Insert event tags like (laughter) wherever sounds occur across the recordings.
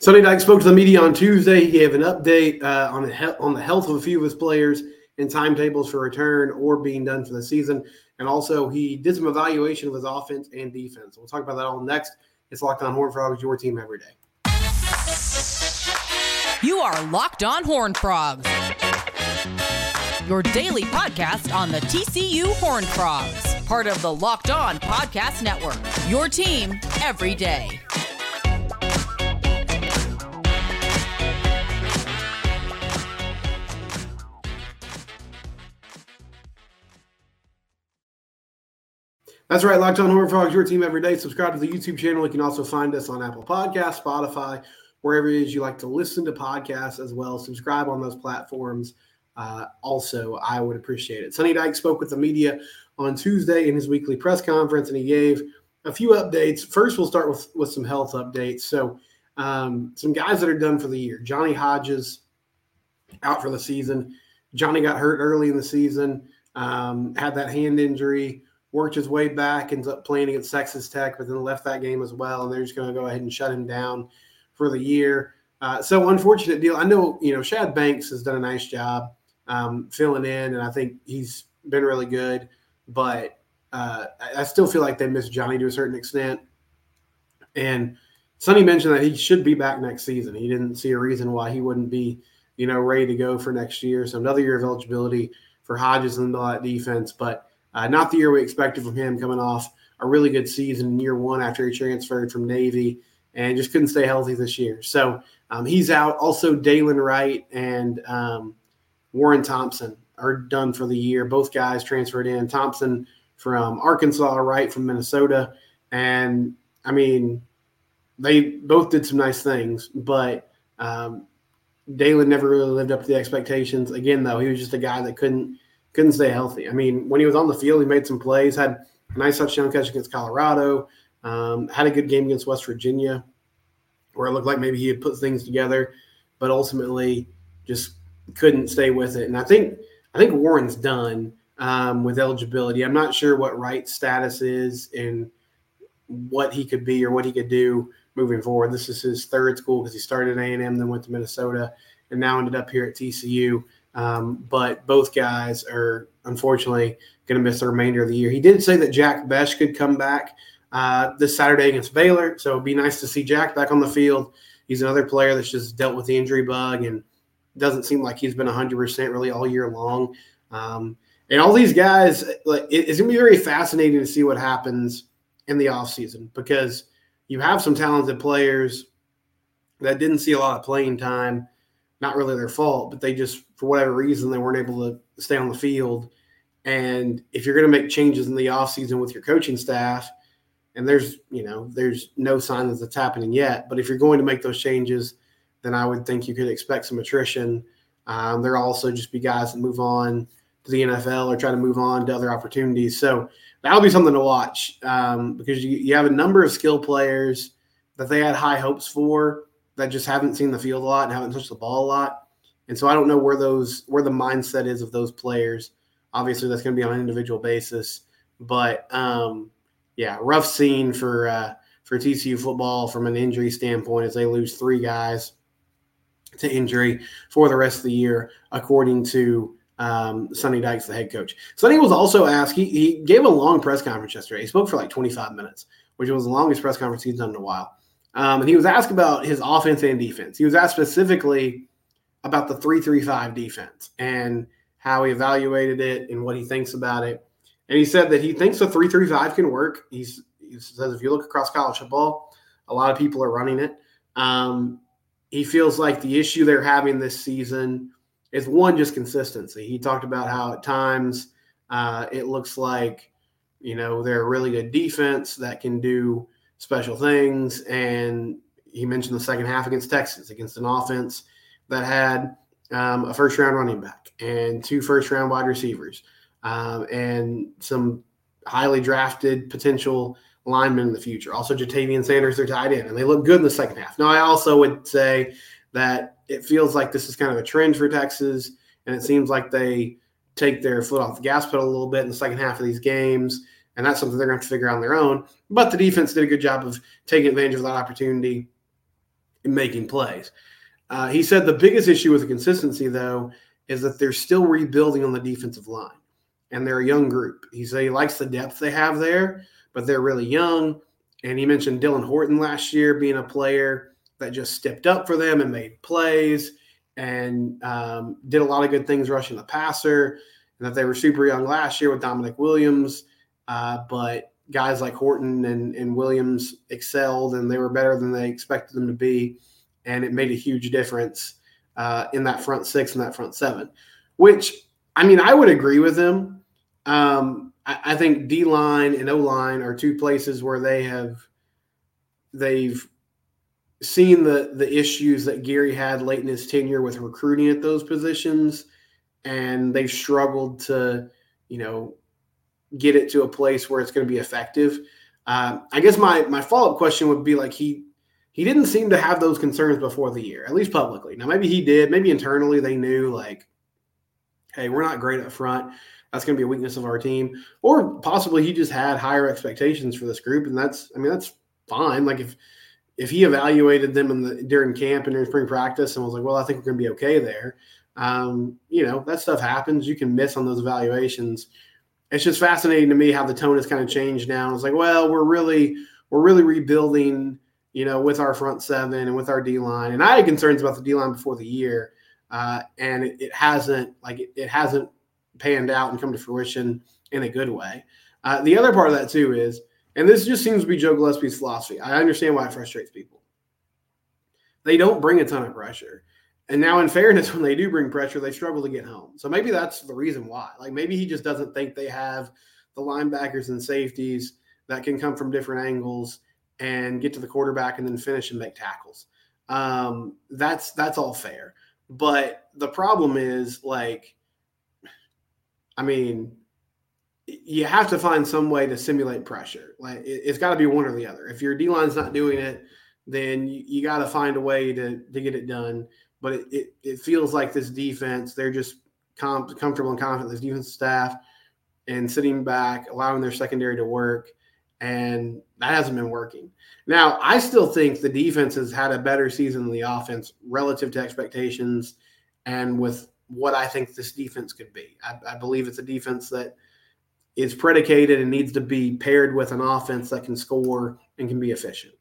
Sonny Dykes spoke to the media on Tuesday. He gave an update uh, on the he- on the health of a few of his players and timetables for return or being done for the season. And also, he did some evaluation of his offense and defense. We'll talk about that all next. It's Locked On Horned Frogs, your team every day. You are Locked On Horned Frogs, your daily podcast on the TCU Horned Frogs, part of the Locked On Podcast Network. Your team every day. That's right, Locked On Horned Frogs, your team every day. Subscribe to the YouTube channel. You can also find us on Apple Podcasts, Spotify, wherever it is you like to listen to podcasts as well. Subscribe on those platforms. Uh, also, I would appreciate it. Sonny Dykes spoke with the media on Tuesday in his weekly press conference, and he gave a few updates. First, we'll start with, with some health updates. So, um, some guys that are done for the year. Johnny Hodges out for the season. Johnny got hurt early in the season, um, had that hand injury worked his way back, ends up playing against Texas Tech, but then left that game as well. And they're just going to go ahead and shut him down for the year. Uh, so unfortunate deal. I know you know Shad Banks has done a nice job um, filling in, and I think he's been really good. But uh, I still feel like they missed Johnny to a certain extent. And Sonny mentioned that he should be back next season. He didn't see a reason why he wouldn't be, you know, ready to go for next year. So another year of eligibility for Hodges and that defense, but uh, not the year we expected from him coming off a really good season in year one after he transferred from Navy and just couldn't stay healthy this year. So um, he's out. Also, Dylan Wright and um, Warren Thompson are done for the year. Both guys transferred in. Thompson from Arkansas, Wright from Minnesota. And I mean, they both did some nice things, but um, Dylan never really lived up to the expectations. Again, though, he was just a guy that couldn't couldn't stay healthy. I mean, when he was on the field, he made some plays, had a nice touchdown catch against Colorado, um, had a good game against West Virginia, where it looked like maybe he had put things together, but ultimately just couldn't stay with it. And I think I think Warren's done um, with eligibility. I'm not sure what Wright's status is and what he could be or what he could do moving forward. This is his third school because he started at A&M, then went to Minnesota, and now ended up here at TCU. Um, but both guys are unfortunately going to miss the remainder of the year. He did say that Jack Bech could come back uh, this Saturday against Baylor, so it'd be nice to see Jack back on the field. He's another player that's just dealt with the injury bug and doesn't seem like he's been 100% really all year long. Um, and all these guys, like, it's going to be very fascinating to see what happens in the offseason because you have some talented players that didn't see a lot of playing time not really their fault, but they just, for whatever reason, they weren't able to stay on the field. And if you're going to make changes in the offseason with your coaching staff, and there's, you know, there's no sign that that's happening yet, but if you're going to make those changes, then I would think you could expect some attrition. Um, there'll also just be guys that move on to the NFL or try to move on to other opportunities. So that'll be something to watch um, because you, you have a number of skill players that they had high hopes for that just haven't seen the field a lot and haven't touched the ball a lot. And so I don't know where those where the mindset is of those players. Obviously, that's going to be on an individual basis, but um, yeah, rough scene for uh, for TCU football from an injury standpoint as they lose three guys to injury for the rest of the year, according to um, Sonny Dykes, the head coach. Sonny was also asked. He, he gave a long press conference yesterday. He spoke for like 25 minutes, which was the longest press conference he's done in a while. Um, and he was asked about his offense and defense. He was asked specifically about the 335 defense and how he evaluated it and what he thinks about it. And he said that he thinks the 335 can work. He's, he says if you look across college football, a lot of people are running it. Um, he feels like the issue they're having this season is one, just consistency. He talked about how at times uh, it looks like, you know, they're a really good defense that can do special things. And he mentioned the second half against Texas, against an offense that had um, a first round running back and two first round wide receivers um, and some highly drafted potential linemen in the future. Also, Ja'Tavion Sanders, their tight end, and they look good in the second half. Now, I also would say that it feels like this is kind of a trend for Texas, and it seems like they take their foot off the gas pedal a little bit in the second half of these games and that's something they're going to figure out on their own. But the defense did a good job of taking advantage of that opportunity and making plays. Uh, he said the biggest issue with the consistency, though, is that they're still rebuilding on the defensive line and they're a young group. He said he likes the depth they have there, but they're really young. And he mentioned Dylan Horton last year being a player that just stepped up for them and made plays and um, did a lot of good things rushing the passer. And that they were super young last year with Damonic Williams, uh, but guys like Horton and, and Williams excelled and they were better than they expected them to be. And it made a huge difference uh, in that front six and that front seven, which I mean, I would agree with him. Um, I, I think D line and O line are two places where they have they've seen the the issues that Gary had late in his tenure with recruiting at those positions, and they've struggled to, you know, get it to a place where it's going to be effective. Uh, I guess my my follow up question would be like he he didn't seem to have those concerns before the year, at least publicly. Now maybe he did, maybe internally they knew like hey, we're not great up front. That's going to be a weakness of our team. Or possibly he just had higher expectations for this group, and that's I mean that's fine. Like if if he evaluated them in the during camp and during spring practice and was like, well, I think we're going to be okay there. Um, you know that stuff happens. You can miss on those evaluations. It's just fascinating to me how the tone has kind of changed now. It's like, well, we're really we're really rebuilding, you know, with our front seven and with our D line. And I had concerns about the D line before the year uh, and it, it, hasn't like it, it, hasn't panned out and come to fruition in a good way. Uh, the other part of that too is, and this just seems to be Joe Gillespie's philosophy. I understand why it frustrates people. They don't bring a ton of pressure. And now, in fairness, (laughs) when they do bring pressure, they struggle to get home. So maybe that's the reason why. Like maybe he just doesn't think they have the linebackers and safeties that can come from different angles and get to the quarterback and then finish and make tackles. Um, that's that's all fair. But the problem is like, I mean, you have to find some way to simulate pressure. Like it, has got to be one or the other. If your D line's not doing it, then you, you got to find a way to to get it done. But it, it, it feels like this defense, they're just com- comfortable and confident. This defense staff and sitting back, allowing their secondary to work, and that hasn't been working. Now, I still think the defense has had a better season than the offense relative to expectations and with what I think this defense could be. I, I believe it's a defense that is predicated and needs to be paired with an offense that can score and can be efficient.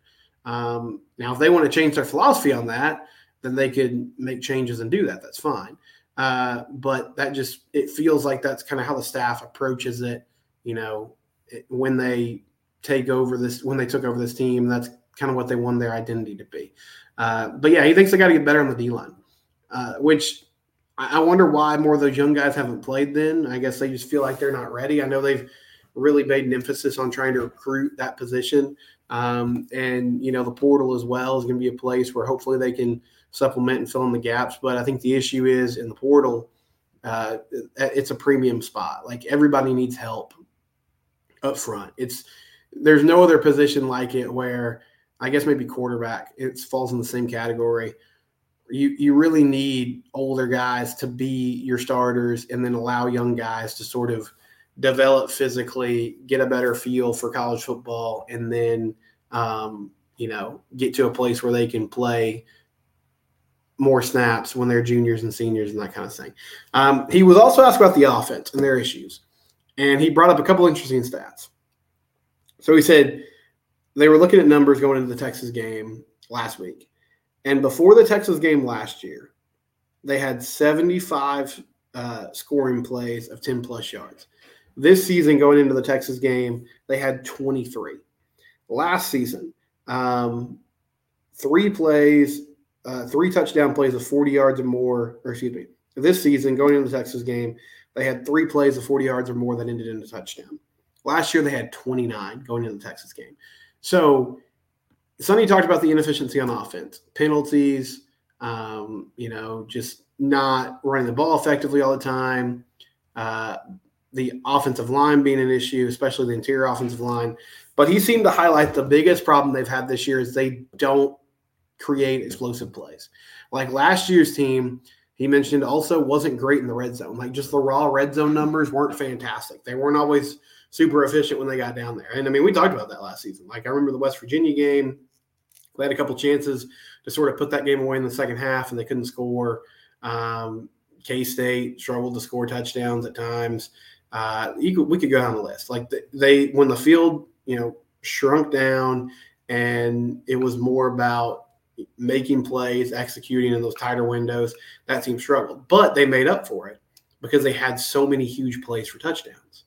Um, now, if they want to change their philosophy on that, then they could make changes and do that. That's fine. Uh, but that just it feels like that's kind of how the staff approaches it. You know, it, when they take over this when they took over this team. That's kind of what they won their identity to be. Uh, but yeah, he thinks they got to get better on the D line, uh, which I, I wonder why more of those young guys haven't played. Then I guess they just feel like they're not ready. I know they've really made an emphasis on trying to recruit that position, um, and you know the portal as well is going to be a place where hopefully they can supplement and fill in the gaps. But I think the issue is in the portal. Uh, it's a premium spot. Like everybody needs help up front. It's there's no other position like it where I guess maybe quarterback it falls in the same category. You you really need older guys to be your starters and then allow young guys to sort of develop physically, get a better feel for college football, and then um, you know get to a place where they can play more snaps when they're juniors and seniors and that kind of thing. Um, he was also asked about the offense and their issues, and he brought up a couple interesting stats. So he said they were looking at numbers going into the Texas game last week. And before the Texas game last year, they had 75 uh, scoring plays of 10 plus yards. This season, going into the Texas game, they had 23. Last season, um, three plays, uh, three touchdown plays of 40 yards or more, or excuse me, this season, going into the Texas game, they had three plays of 40 yards or more that ended in a touchdown. Last year they had 29 going into the Texas game. So Sonny talked about the inefficiency on offense, penalties, um, you know, just not running the ball effectively all the time. Uh, the offensive line being an issue, especially the interior offensive line. But he seemed to highlight the biggest problem they've had this year is they don't create explosive plays. Like last year's team, he mentioned also wasn't great in the red zone. Like just the raw red zone numbers weren't fantastic. They weren't always super efficient when they got down there. And I mean, we talked about that last season. Like I remember the West Virginia game They had a couple chances to sort of put that game away in the second half, and they couldn't score. Um, K State struggled to score touchdowns at times. Uh, could, we could go down the list. Like they, when the field, you know, shrunk down, and it was more about making plays, executing in those tighter windows. That team struggled, but they made up for it because they had so many huge plays for touchdowns.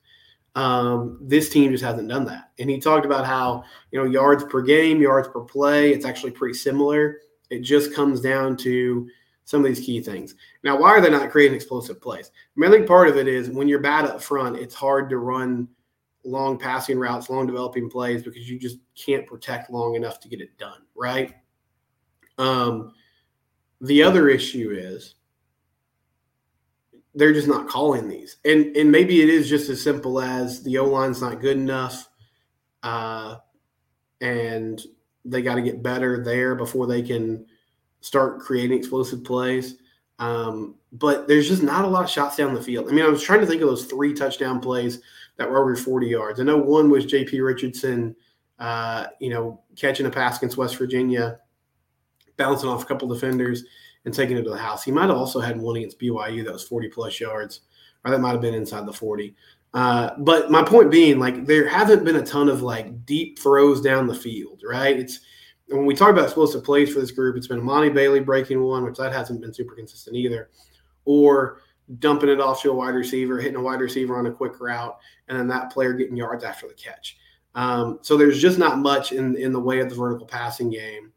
Um, this team just hasn't done that. And he talked about how, you know, yards per game, yards per play, it's actually pretty similar. It just comes down to some of these key things. Now, why are they not creating explosive plays? I mean, I think part of it is when you're bad up front, it's hard to run long passing routes, long developing plays because you just can't protect long enough to get it done, right? Um, the other issue is they're just not calling these, and and maybe it is just as simple as the O line's not good enough, uh, and they got to get better there before they can start creating explosive plays. Um, but there's just not a lot of shots down the field. I mean, I was trying to think of those three touchdown plays that were over 40 yards. I know one was J.P. Richardson, uh, you know, catching a pass against West Virginia, bouncing off a couple defenders and taking it to the house. He might have also had one against BYU that was 40 plus yards, or that might have been inside the 40. Uh, but my point being, like, there haven't been a ton of like deep throws down the field, right? It's when we talk about explosive plays for this group, it's been Emani Bailey breaking one, which that hasn't been super consistent either, or dumping it off to a wide receiver, hitting a wide receiver on a quick route, and then that player getting yards after the catch. Um, so there's just not much in in the way of the vertical passing game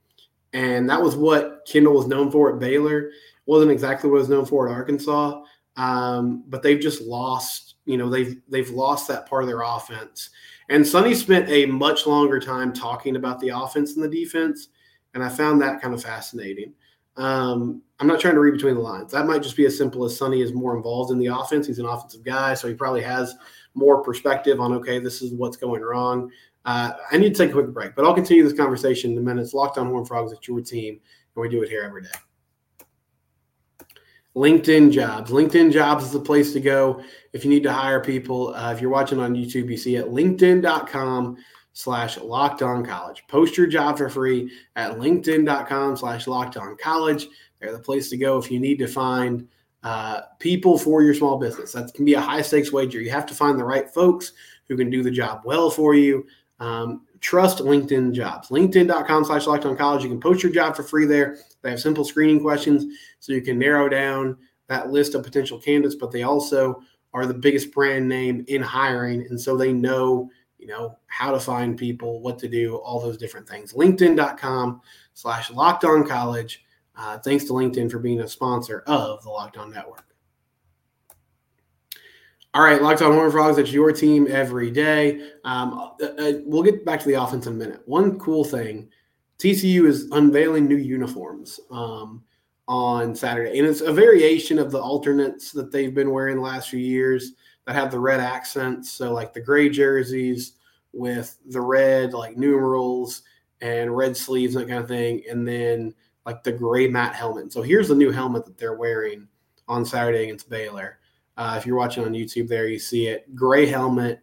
and that was what Kendal was known for at Baylor. Wasn't exactly what was known for at Arkansas, um, but they've just lost. You know, they've they've lost that part of their offense. And Sonny spent a much longer time talking about the offense and the defense, and I found that kind of fascinating. Um, I'm not trying to read between the lines. That might just be as simple as Sonny is more involved in the offense. He's an offensive guy, so he probably has more perspective on okay, this is what's going wrong. Uh, I need to take a quick break, but I'll continue this conversation in a minute. It's Locked on Horned Frogs. It's your team, and we do it here every day. LinkedIn jobs. LinkedIn jobs is the place to go if you need to hire people. Uh, if you're watching on YouTube, you see at linkedin.com slash locked on college. Post your job for free at linkedin.com slash locked on college. They're the place to go if you need to find uh, people for your small business. That can be a high stakes wager. You have to find the right folks who can do the job well for you. Um, trust LinkedIn jobs. LinkedIn.com slash locked on college. You can post your job for free there. They have simple screening questions so you can narrow down that list of potential candidates, but they also are the biggest brand name in hiring. And so they know, you know, how to find people, what to do, all those different things. LinkedIn.com slash locked on college. Uh, thanks to LinkedIn for being a sponsor of the Locked On Network. All right, Locked On Horned Frogs, it's your team every day. Um, uh, uh, we'll get back to the offense in a minute. One cool thing TCU is unveiling new uniforms um, on Saturday, and it's a variation of the alternates that they've been wearing the last few years that have the red accents. So, like the gray jerseys with the red, like numerals and red sleeves, and that kind of thing, and then like the gray matte helmet. So, here's the new helmet that they're wearing on Saturday against Baylor. Uh, if you're watching on YouTube, there you see it. Gray helmet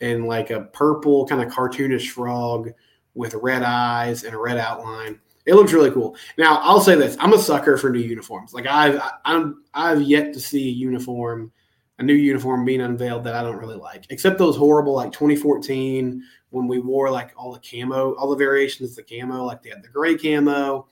and like a purple kind of cartoonish frog with red eyes and a red outline. It looks really cool. Now, I'll say this: I'm a sucker for new uniforms. Like I've I'm I've yet to see a uniform, a new uniform being unveiled that I don't really like, except those horrible like 2014 when we wore like all the camo, all the variations of the camo. Like they had the gray camo,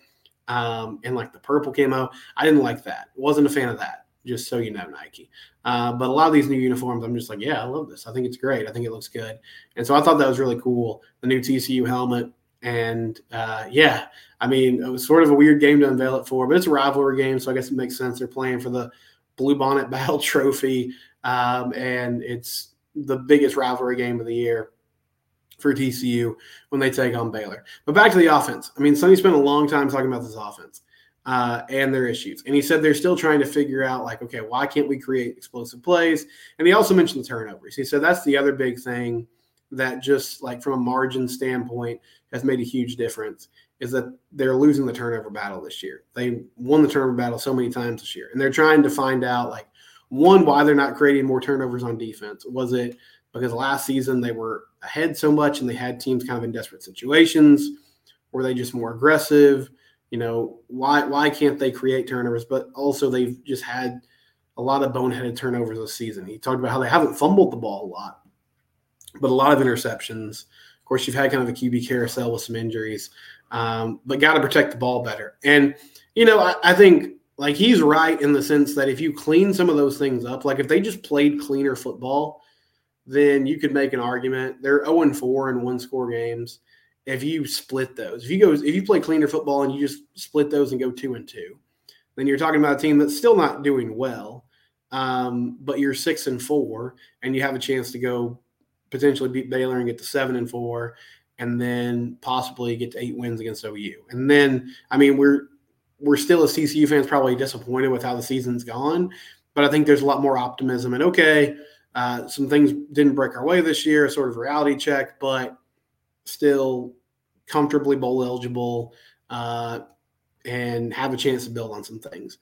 um, and like the purple camo. I didn't like that. wasn't a fan of that just so you know, Nike. Uh, but a lot of these new uniforms, I'm just like, yeah, I love this. I think it's great. I think it looks good. And so I thought that was really cool. The new TCU helmet. And uh, yeah, I mean, it was sort of a weird game to unveil it for, but it's a rivalry game. So I guess it makes sense. They're playing for the Bluebonnet (laughs) Battle Trophy. Um, and it's the biggest rivalry game of the year for TCU when they take on Baylor. But back to the offense. I mean, Sonny spent a long time talking about this offense uh, and their issues. And he said they're still trying to figure out, like, okay, why can't we create explosive plays? And he also mentioned turnovers. He said that's the other big thing that just like from a margin standpoint has made a huge difference is that they're losing the turnover battle this year. They won the turnover battle so many times this year, and they're trying to find out like one why they're not creating more turnovers on defense. Was it because last season they were ahead so much and they had teams kind of in desperate situations? Were they just more aggressive? You know, why why can't they create turnovers? But also they've just had a lot of boneheaded turnovers this season. He talked about how they haven't fumbled the ball a lot, but a lot of interceptions. Of course, you've had kind of a QB carousel with some injuries, um, but got to protect the ball better. And you know, I, I think like he's right in the sense that if you clean some of those things up, like if they just played cleaner football, then you could make an argument. They're 0 and 4 in one score games. If you split those, if you go, if you play cleaner football and you just split those and go two and two, then you're talking about a team that's still not doing well, um, but you're six and four, and you have a chance to go potentially beat Baylor and get to seven and four, and then possibly get to eight wins against OU. And then, I mean, we're we're still as TCU fans probably disappointed with how the season's gone, but I think there's a lot more optimism. And okay, uh, some things didn't break our way this year, sort of reality check, but still comfortably bowl eligible uh, and have a chance to build on some things.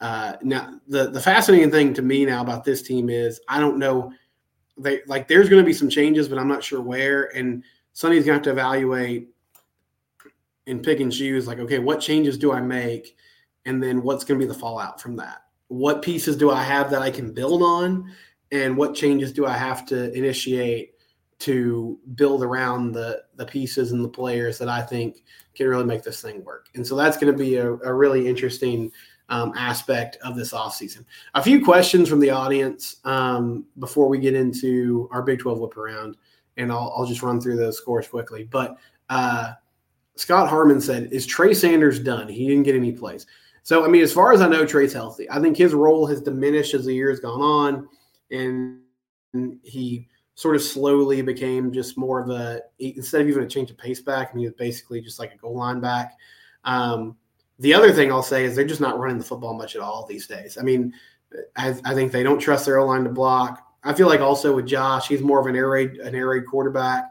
Uh, now, the the fascinating thing to me now about this team is I don't know they like there's going to be some changes, but I'm not sure where. And Sonny's going to have to evaluate and pick and choose. Like, okay, what changes do I make, and then what's going to be the fallout from that? What pieces do I have that I can build on, and what changes do I have to initiate to build around the the pieces and the players that I think can really make this thing work. And so that's going to be a, a really interesting um, aspect of this offseason. A few questions from the audience um, before we get into our Big 12 whip around, and I'll, I'll just run through those scores quickly. But uh, Scott Harmon said, Is Trey Sanders done? He didn't get any plays. So, I mean, as far as I know, Trey's healthy. I think his role has diminished as the year has gone on, and he sort of slowly became just more of a instead of even a change of pace back, and he was basically just like a goal line back. Um, the other thing I'll say is they're just not running the football much at all these days. I mean, I, I think they don't trust their O line to block. I feel like also with Josh, he's more of an air raid an air raid quarterback,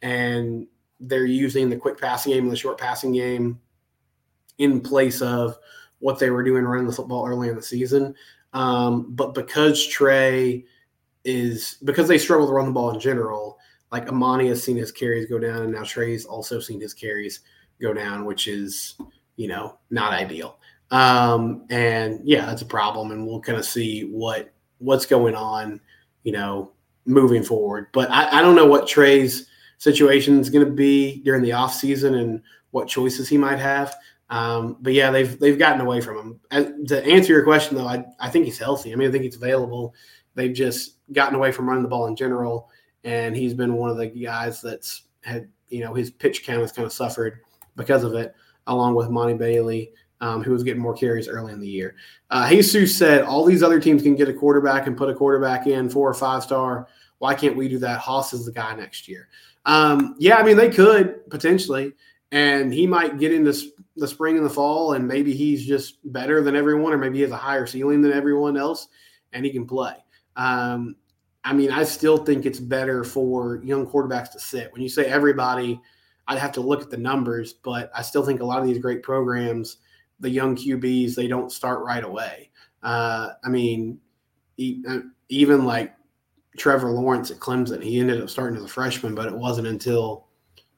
and they're using the quick passing game and the short passing game in place of what they were doing running the football early in the season. Um, but because Trey is because they struggle to run the ball in general. Like Emani has seen his carries go down, and now Trey's also seen his carries go down, which is you know not ideal. Um, and yeah, that's a problem, and we'll kind of see what what's going on, you know, moving forward. But I, I don't know what Trey's situation is going to be during the off season and what choices he might have. Um, but yeah, they've they've gotten away from him. To answer your question though, I, I think he's healthy. I mean, I think he's available. They've just gotten away from running the ball in general, and he's been one of the guys that's had you know his pitch count has kind of suffered because of it, along with Emani Bailey, um, who was getting more carries early in the year. Uh, Jesus said all these other teams can get a quarterback and put a quarterback in four or five star. Why can't we do that? Hauss is the guy next year. Um, yeah, I mean they could potentially, and he might get into the spring and the fall, and maybe he's just better than everyone, or maybe he has a higher ceiling than everyone else, and he can play. Um, I mean, I still think it's better for young quarterbacks to sit. When you say everybody, I'd have to look at the numbers, but I still think a lot of these great programs, the young QBs, they don't start right away. Uh, I mean, uh, even like Trevor Lawrence at Clemson, he ended up starting as a freshman, but it wasn't until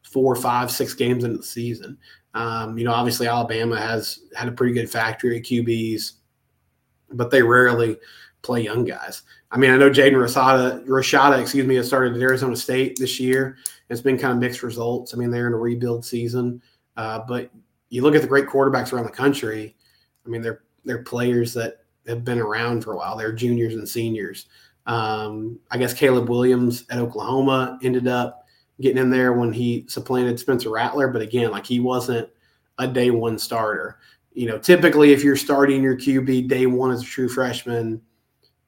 four, five, six games into the season. Um, you know, obviously Alabama has had a pretty good factory of QBs, but they rarely play young guys. I mean, I know Jaden Rashada, Rashada, excuse me, has started at Arizona State this year. It's been kind of mixed results. I mean, they're in a rebuild season, uh, but you look at the great quarterbacks around the country. I mean, they're they're players that have been around for a while. They're juniors and seniors. Um, I guess Caleb Williams at Oklahoma ended up getting in there when he supplanted Spencer Rattler, but again, like he wasn't a day one starter. You know, typically if you're starting your QB day one as a true freshman –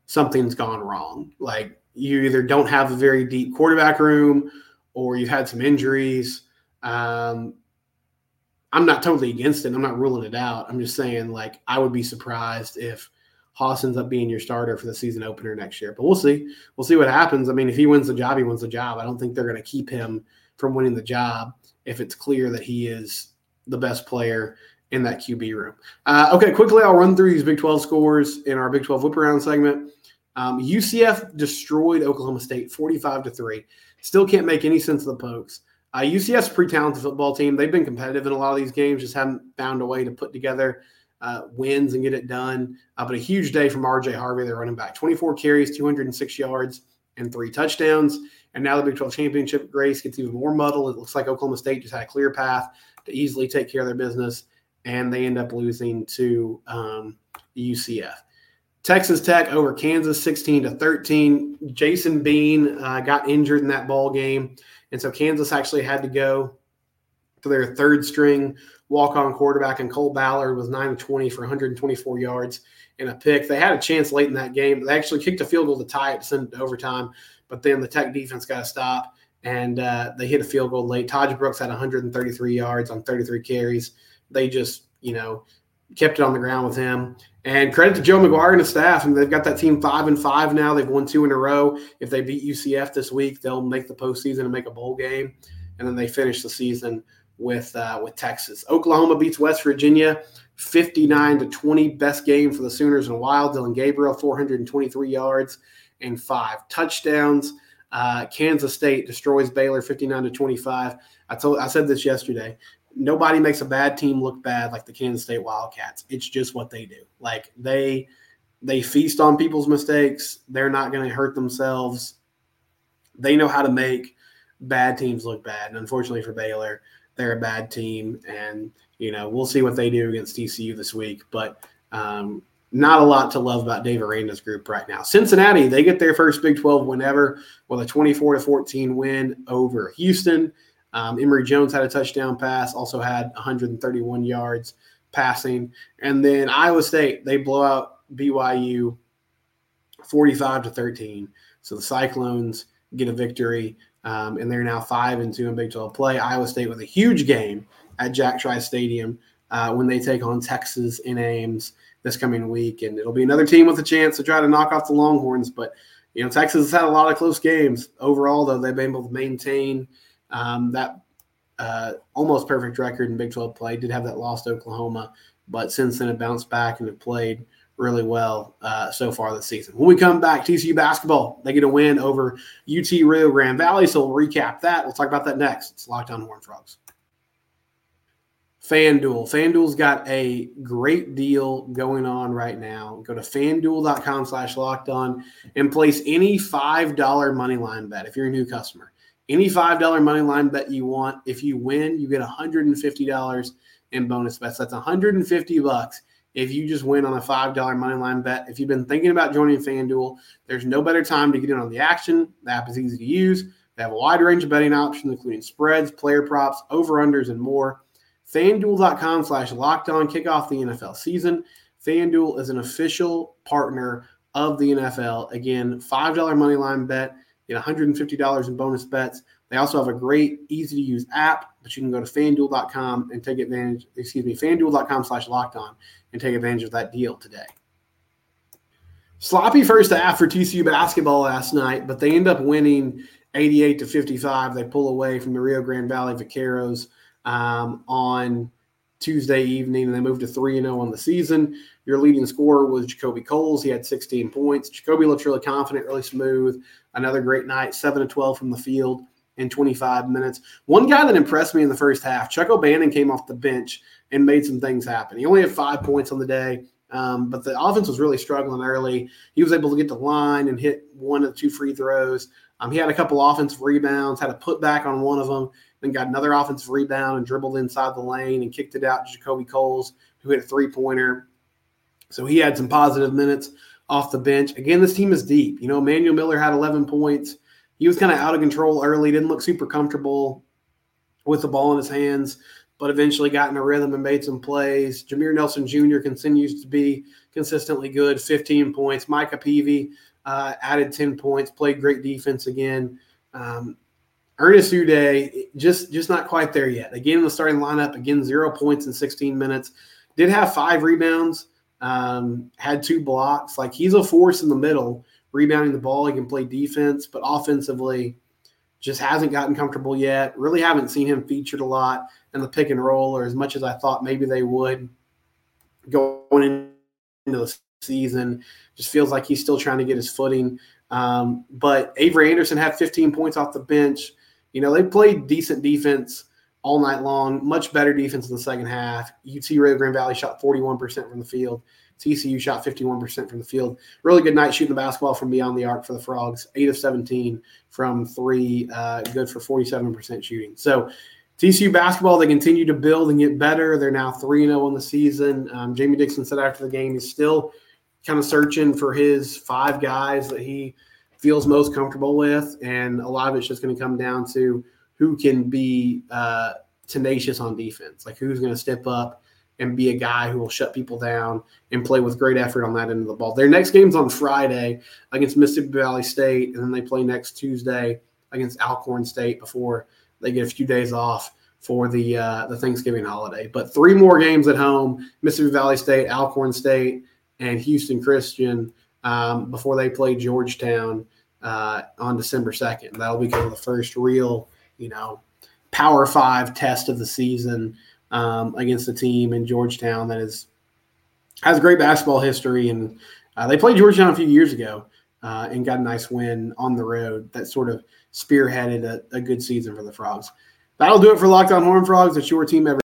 something's gone wrong. Like you either don't have a very deep quarterback room or you've had some injuries. Um, I'm not totally against it. I'm not ruling it out. I'm just saying, like, I would be surprised if Hauss ends up being your starter for the season opener next year. But we'll see. We'll see what happens. I mean, if he wins the job, he wins the job. I don't think they're going to keep him from winning the job if it's clear that he is the best player in that QB room. Uh, okay, quickly, I'll run through these Big 12 scores in our Big 12 whip around segment. Um, UCF destroyed Oklahoma State 45 to 3. Still can't make any sense of the Pokes. Uh, UCF's pretty talented football team. They've been competitive in a lot of these games, just haven't found a way to put together uh, wins and get it done. Uh, but a huge day from RJ Harvey, their running back 24 carries, 206 yards, and three touchdowns. And now the Big 12 championship race gets even more muddled. It looks like Oklahoma State just had a clear path to easily take care of their business, and they end up losing to um, UCF. Texas Tech over Kansas 16 to 13. Jason Bean uh, got injured in that ball game. And so Kansas actually had to go to their third string walk on quarterback, and Cole Ballard was 9 of 20 for 124 yards and a pick. They had a chance late in that game. They actually kicked a field goal to tie it send it to overtime, but then the Tech defense got to stop and uh, they hit a field goal late. Tahj Brooks had 133 yards on 33 carries. They just, you know, kept it on the ground with him. And credit to Joe McGuire and his staff. and they've got that team five and five now. They've won two in a row. If they beat UCF this week, they'll make the postseason and make a bowl game. And then they finish the season with uh, with Texas. Oklahoma beats West Virginia 59 to 20. Best game for the Sooners in a while. Dillon Gabriel 423 yards and five touchdowns. Uh, Kansas State destroys Baylor 59 to 25. I told I said this yesterday nobody makes a bad team look bad like the Kansas State Wildcats. It's just what they do. Like they they feast on people's mistakes. They're not going to hurt themselves. They know how to make bad teams look bad. And unfortunately for Baylor, they're a bad team. And you know we'll see what they do against TCU this week. But um, not a lot to love about Dave Aranda's group right now. Cincinnati, they get their first Big 12 win ever with a 24 to 14 win over Houston. Um, Emory Jones had a touchdown pass, also had 131 yards passing. And then Iowa State, they blow out BYU 45 to 13. So the Cyclones get a victory, um, and they're now five and two in Big 12 play. Iowa State with a huge game at Jack Trice Stadium uh, when they take on Texas in Ames this coming week, and it'll be another team with a chance to try to knock off the Longhorns. But you know, Texas has had a lot of close games overall, though they've been able to maintain um, that uh, almost perfect record in Big 12 play. Did have that loss to Oklahoma, but since then have bounced back and have played really well uh, so far this season. When we come back, TCU basketball, they get a win over UT Rio Grande Valley. So we'll recap that. We'll talk about that next. It's Locked On Horned Frogs. FanDuel. FanDuel's got a great deal going on right now. Go to fanduel.com slash locked on and place any $5 money line bet if you're a new customer. Any $5 money line bet you want. If you win, you get $150 in bonus bets. That's 150 bucks if you just win on a $5 money line bet. If you've been thinking about joining FanDuel, there's no better time to get in on the action. The app is easy to use. They have a wide range of betting options, including spreads, player props, over-unders, and more. FanDuel.com slash locked on kick off the NFL season. FanDuel is an official partner of the NFL. Again, $5 money line bet, get $150 in bonus bets. They also have a great, easy to use app, but you can go to fanduel.com and take advantage, excuse me, fanduel.com slash locked on and take advantage of that deal today. Sloppy first half for TCU basketball last night, but they end up winning 88 to 55. They pull away from the Rio Grande Valley Vaqueros um, on Tuesday evening, and they moved to 3 0 on the season. Your leading scorer was JaKobe Coles. He had 16 points. JaKobe looked really confident, really smooth. Another great night, 7 to 12 from the field in 25 minutes. One guy that impressed me in the first half, Chuck O'Bannon came off the bench and made some things happen. He only had five points on the day, um, but the offense was really struggling early. He was able to get the line and hit one of two free throws. Um, he had a couple offensive rebounds, had a putback on one of them, then got another offensive rebound and dribbled inside the lane and kicked it out to JaKobe Coles, who hit a three pointer. So he had some positive minutes off the bench. Again, this team is deep. You know, Emanuel Miller had 11 points. He was kind of out of control early, didn't look super comfortable with the ball in his hands, but eventually got in a rhythm and made some plays. Jameer Nelson Jr. continues to be consistently good, 15 points. Micah Peavy uh, added 10 points, played great defense again. Um, Ernest Udeh, just just not quite there yet. Again, in the starting lineup, again, zero points in 16 minutes. Did have five rebounds, um, had two blocks. Like he's a force in the middle, rebounding the ball. He can play defense, but offensively, just hasn't gotten comfortable yet. Really haven't seen him featured a lot in the pick and roll, or as much as I thought maybe they would going into the season. Just feels like he's still trying to get his footing. Um, but Avery Anderson had 15 points off the bench you know, they played decent defense all night long, much better defense in the second half. UT Rio Grande Valley shot 41% from the field. TCU shot 51% from the field. Really good night shooting the basketball from beyond the arc for the Frogs. Eight of 17 from three, uh, good for 47% shooting. So TCU basketball, they continue to build and get better. They're now 3 0 in the season. Um, Jamie Dixon said after the game he's still kind of searching for his five guys that he feels most comfortable with. And a lot of it's just going to come down to who can be uh, tenacious on defense, like who's going to step up and be a guy who will shut people down and play with great effort on that end of the ball. Their next game's on Friday against Mississippi Valley State, and then they play next Tuesday against Alcorn State before they get a few days off for the uh, the Thanksgiving holiday. But three more games at home: Mississippi Valley State, Alcorn State, and Houston Christian um, before they play Georgetown uh, on December second. That'll be kind of the first real, you know, Power Five test of the season um, against a team in Georgetown that is has great basketball history, and uh, they played Georgetown a few years ago uh, and got a nice win on the road that sort of spearheaded a, a good season for the Frogs. That'll do it for Locked On Horned Frogs. It's your team every